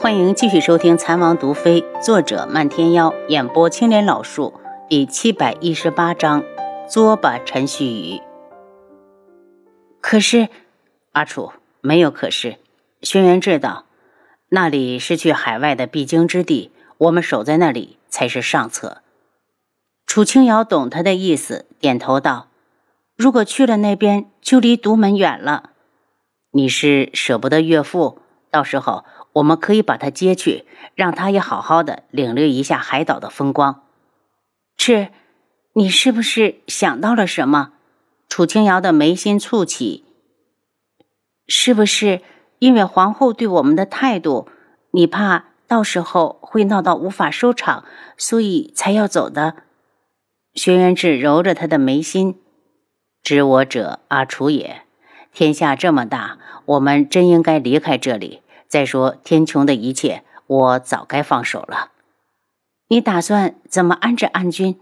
欢迎继续收听《残王毒妃》，作者漫天妖，演播青莲老树，第七百一十八章：作吧，陈旭宇。可是，阿楚没有可是。轩辕志道：“那里是去海外的必经之地，我们守在那里才是上策。”楚清瑶懂他的意思，点头道：“如果去了那边，就离独门远了。你是舍不得岳父，到时候……”我们可以把他接去，让他也好好的领略一下海岛的风光。是，你是不是想到了什么？楚清瑶的眉心蹙起。是不是因为皇后对我们的态度，你怕到时候会闹到无法收场，所以才要走的？轩辕志揉着他的眉心，知我者阿楚也。天下这么大，我们真应该离开这里。再说天穹的一切，我早该放手了。你打算怎么安置暗君？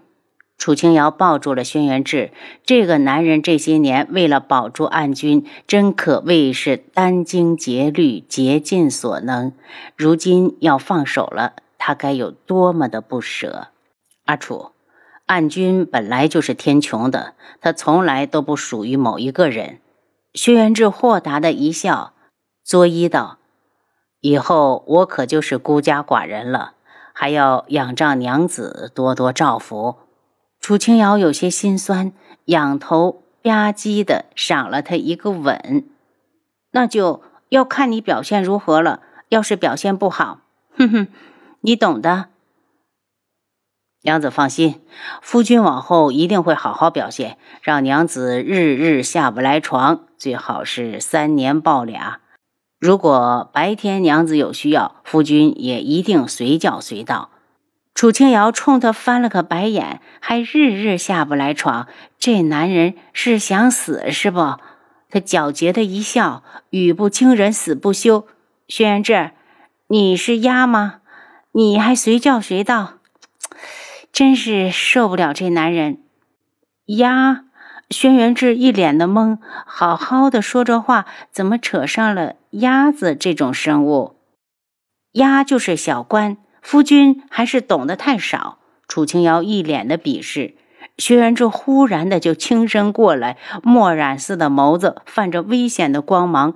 楚清瑶抱住了轩辕志，这个男人这些年为了保住暗君，真可谓是殚精竭虑、竭尽所能。如今要放手了，他该有多么的不舍！阿楚，暗君本来就是天穹的，他从来都不属于某一个人。轩辕志豁达的一笑，作揖道。以后我可就是孤家寡人了，还要仰仗娘子多多照拂。楚清瑶有些心酸，仰头吧唧的赏了他一个吻。那就要看你表现如何了。要是表现不好，哼哼，你懂的。娘子放心，夫君往后一定会好好表现，让娘子日日下不来床，最好是三年抱俩。如果白天娘子有需要，夫君也一定随叫随到。楚清瑶冲他翻了个白眼，还日日下不来床，这男人是想死是不？他狡黠的一笑，语不惊人死不休。轩辕志，你是鸭吗？你还随叫随到，真是受不了这男人。鸭。轩辕志一脸的懵，好好的说着话，怎么扯上了鸭子这种生物？鸭就是小官，夫君还是懂得太少。楚清瑶一脸的鄙视。轩辕志忽然的就轻身过来，墨染似的眸子泛着危险的光芒。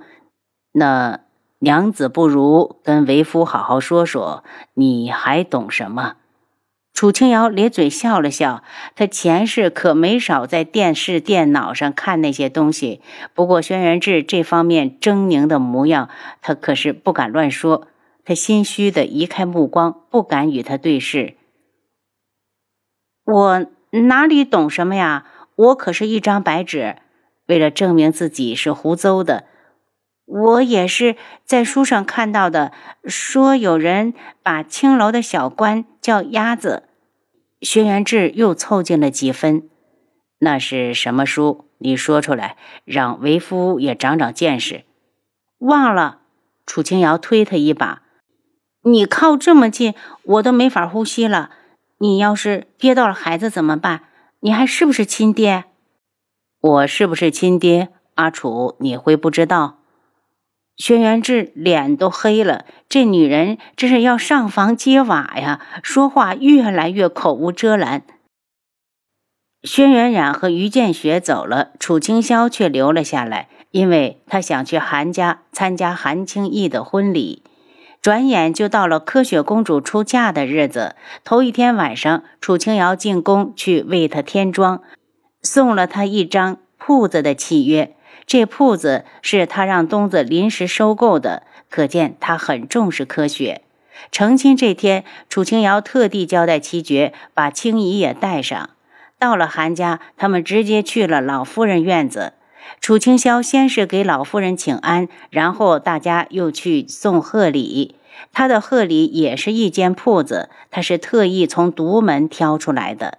那娘子不如跟为夫好好说说，你还懂什么？楚清瑶咧嘴笑了笑，他前世可没少在电视、电脑上看那些东西。不过轩辕志这方面狰狞的模样，他可是不敢乱说。他心虚的移开目光，不敢与他对视。我哪里懂什么呀？我可是一张白纸。为了证明自己是胡诌的。我也是在书上看到的，说有人把青楼的小官叫鸭子。轩辕志又凑近了几分，那是什么书？你说出来，让为夫也长长见识。忘了，楚清瑶推他一把。你靠这么近，我都没法呼吸了。你要是憋到了孩子怎么办？你还是不是亲爹？我是不是亲爹？阿楚，你会不知道？轩辕志脸都黑了，这女人这是要上房揭瓦呀！说话越来越口无遮拦。轩辕染和于建学走了，楚清霄却留了下来，因为他想去韩家参加韩青义的婚礼。转眼就到了柯雪公主出嫁的日子，头一天晚上，楚清瑶进宫去为她添妆，送了她一张铺子的契约。这铺子是他让东子临时收购的，可见他很重视科学。成亲这天，楚清瑶特地交代七绝把青姨也带上。到了韩家，他们直接去了老夫人院子。楚清霄先是给老夫人请安，然后大家又去送贺礼。他的贺礼也是一间铺子，他是特意从独门挑出来的。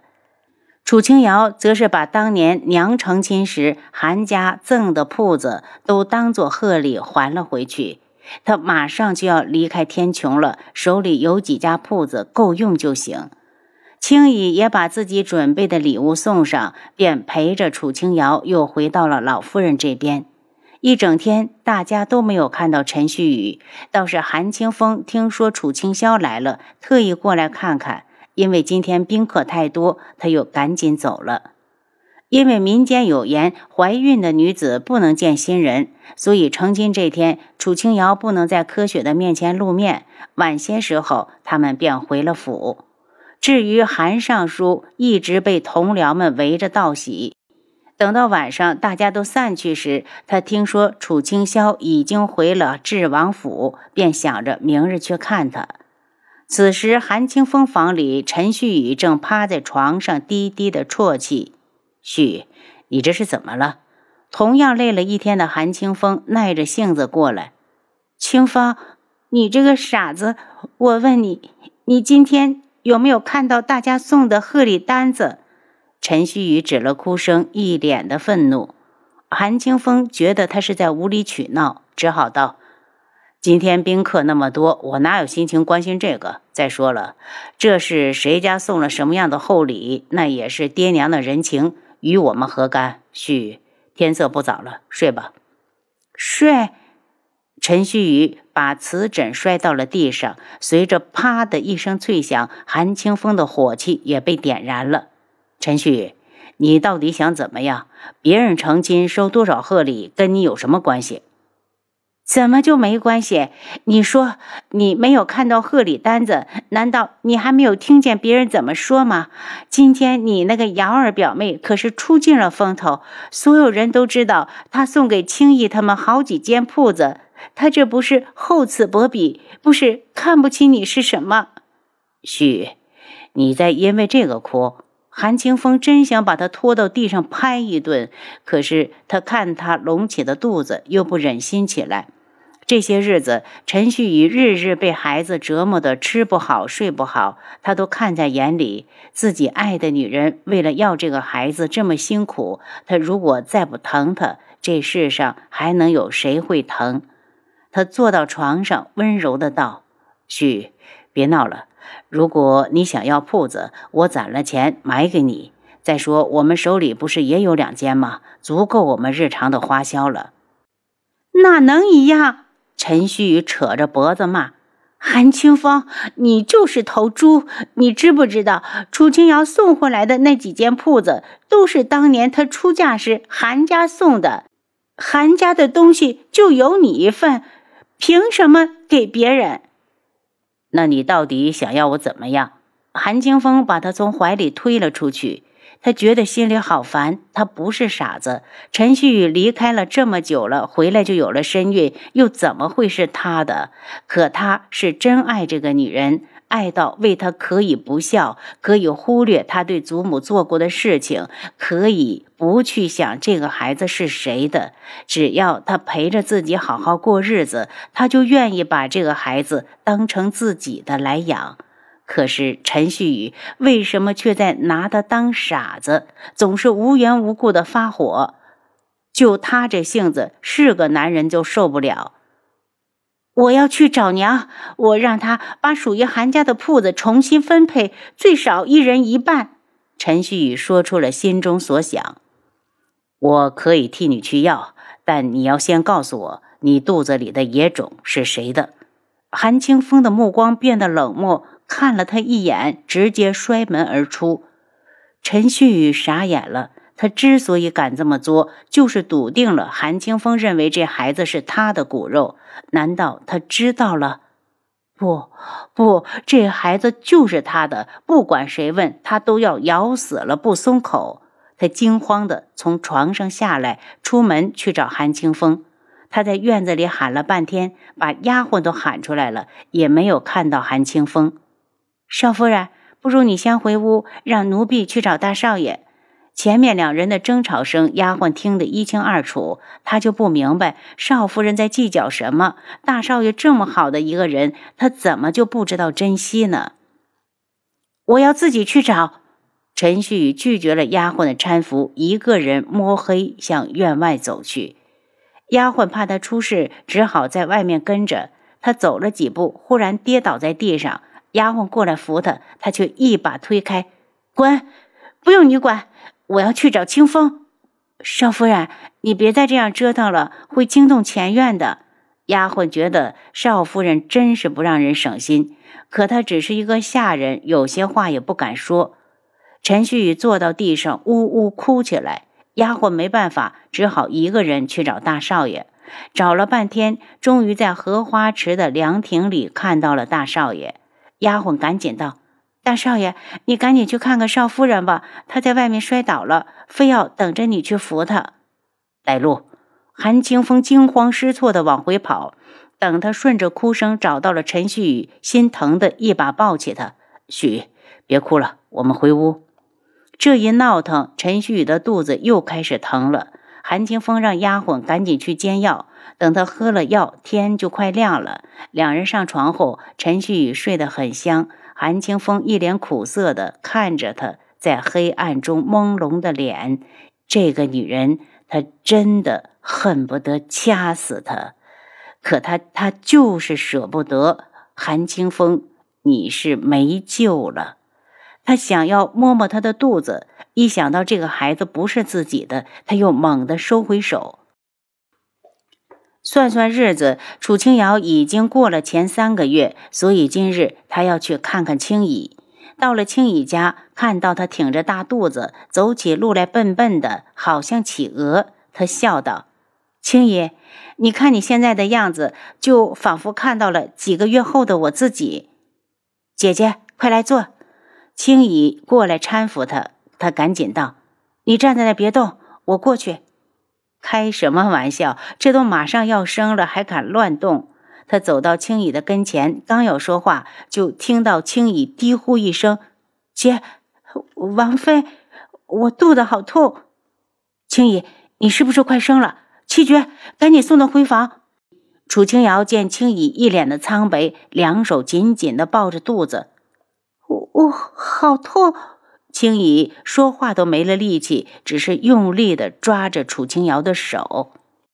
楚清瑶则是把当年娘成亲时韩家赠的铺子都当做贺礼还了回去。他马上就要离开天穹了，手里有几家铺子够用就行。青羽也把自己准备的礼物送上，便陪着楚清瑶又回到了老夫人这边。一整天大家都没有看到陈旭宇，倒是韩清风听说楚清霄来了，特意过来看看。因为今天宾客太多，他又赶紧走了。因为民间有言，怀孕的女子不能见新人，所以成亲这天，楚清瑶不能在柯雪的面前露面。晚些时候，他们便回了府。至于韩尚书，一直被同僚们围着道喜。等到晚上大家都散去时，他听说楚清霄已经回了智王府，便想着明日去看他。此时，韩清风房里，陈旭宇正趴在床上低低的啜泣。旭，你这是怎么了？同样累了一天的韩清风耐着性子过来。清风，你这个傻子，我问你，你今天有没有看到大家送的贺礼单子？陈旭宇止了哭声，一脸的愤怒。韩清风觉得他是在无理取闹，只好道：“今天宾客那么多，我哪有心情关心这个？再说了，这是谁家送了什么样的厚礼，那也是爹娘的人情。”与我们何干？旭，天色不早了，睡吧。睡。陈旭宇把瓷枕摔到了地上，随着啪的一声脆响，韩清风的火气也被点燃了。陈旭宇，你到底想怎么样？别人成亲收多少贺礼，跟你有什么关系？怎么就没关系？你说你没有看到贺礼单子，难道你还没有听见别人怎么说吗？今天你那个瑶儿表妹可是出尽了风头，所有人都知道她送给青衣他们好几间铺子，她这不是厚此薄彼，不是看不起你是什么？嘘，你在因为这个哭？韩清风真想把他拖到地上拍一顿，可是他看他隆起的肚子，又不忍心起来。这些日子，陈旭宇日日被孩子折磨得吃不好睡不好，他都看在眼里。自己爱的女人为了要这个孩子这么辛苦，他如果再不疼他，这世上还能有谁会疼？他坐到床上，温柔的道：“旭，别闹了。如果你想要铺子，我攒了钱买给你。再说，我们手里不是也有两间吗？足够我们日常的花销了。哪能一样？”陈旭宇扯着脖子骂：“韩清风，你就是头猪！你知不知道，楚清瑶送回来的那几间铺子，都是当年她出嫁时韩家送的。韩家的东西就有你一份，凭什么给别人？那你到底想要我怎么样？”韩清风把他从怀里推了出去。他觉得心里好烦。他不是傻子。陈旭宇离开了这么久了，回来就有了身孕，又怎么会是他的？可他是真爱这个女人，爱到为她可以不孝，可以忽略他对祖母做过的事情，可以不去想这个孩子是谁的。只要他陪着自己好好过日子，他就愿意把这个孩子当成自己的来养。可是陈旭宇为什么却在拿他当傻子，总是无缘无故的发火？就他这性子，是个男人就受不了。我要去找娘，我让他把属于韩家的铺子重新分配，最少一人一半。陈旭宇说出了心中所想。我可以替你去要，但你要先告诉我，你肚子里的野种是谁的？韩清风的目光变得冷漠。看了他一眼，直接摔门而出。陈旭宇傻眼了。他之所以敢这么做，就是笃定了韩清风认为这孩子是他的骨肉。难道他知道了？不，不，这孩子就是他的。不管谁问他，都要咬死了不松口。他惊慌地从床上下来，出门去找韩清风。他在院子里喊了半天，把丫鬟都喊出来了，也没有看到韩清风。少夫人，不如你先回屋，让奴婢去找大少爷。前面两人的争吵声，丫鬟听得一清二楚。她就不明白少夫人在计较什么。大少爷这么好的一个人，他怎么就不知道珍惜呢？我要自己去找。陈旭拒绝了丫鬟的搀扶，一个人摸黑向院外走去。丫鬟怕他出事，只好在外面跟着。他走了几步，忽然跌倒在地上。丫鬟过来扶他，他却一把推开，滚！不用你管，我要去找清风。少夫人，你别再这样折腾了，会惊动前院的。丫鬟觉得少夫人真是不让人省心，可她只是一个下人，有些话也不敢说。陈旭宇坐到地上，呜呜哭起来。丫鬟没办法，只好一个人去找大少爷。找了半天，终于在荷花池的凉亭里看到了大少爷。丫鬟赶紧道：“大少爷，你赶紧去看看少夫人吧，她在外面摔倒了，非要等着你去扶她。”带路。韩清风惊慌失措的往回跑，等他顺着哭声找到了陈旭宇，心疼的一把抱起他：“旭，别哭了，我们回屋。”这一闹腾，陈旭宇的肚子又开始疼了。韩清风让丫鬟赶紧去煎药，等他喝了药，天就快亮了。两人上床后，陈旭宇睡得很香，韩清风一脸苦涩地看着他在黑暗中朦胧的脸。这个女人，他真的恨不得掐死她，可他他就是舍不得。韩清风，你是没救了。他想要摸摸她的肚子。一想到这个孩子不是自己的，他又猛地收回手。算算日子，楚清瑶已经过了前三个月，所以今日他要去看看青姨。到了青姨家，看到她挺着大肚子，走起路来笨笨的，好像企鹅。他笑道：“青姨，你看你现在的样子，就仿佛看到了几个月后的我自己。”姐姐，快来坐。青姨过来搀扶他。他赶紧道：“你站在那别动，我过去。”开什么玩笑？这都马上要生了，还敢乱动？他走到青姨的跟前，刚要说话，就听到青姨低呼一声：“姐，王妃，我肚子好痛。”青姨，你是不是快生了？七绝，赶紧送她回房。楚清瑶见青姨一脸的苍白，两手紧紧的抱着肚子，我好痛。青姨说话都没了力气，只是用力的抓着楚清瑶的手。